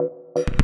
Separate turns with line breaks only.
you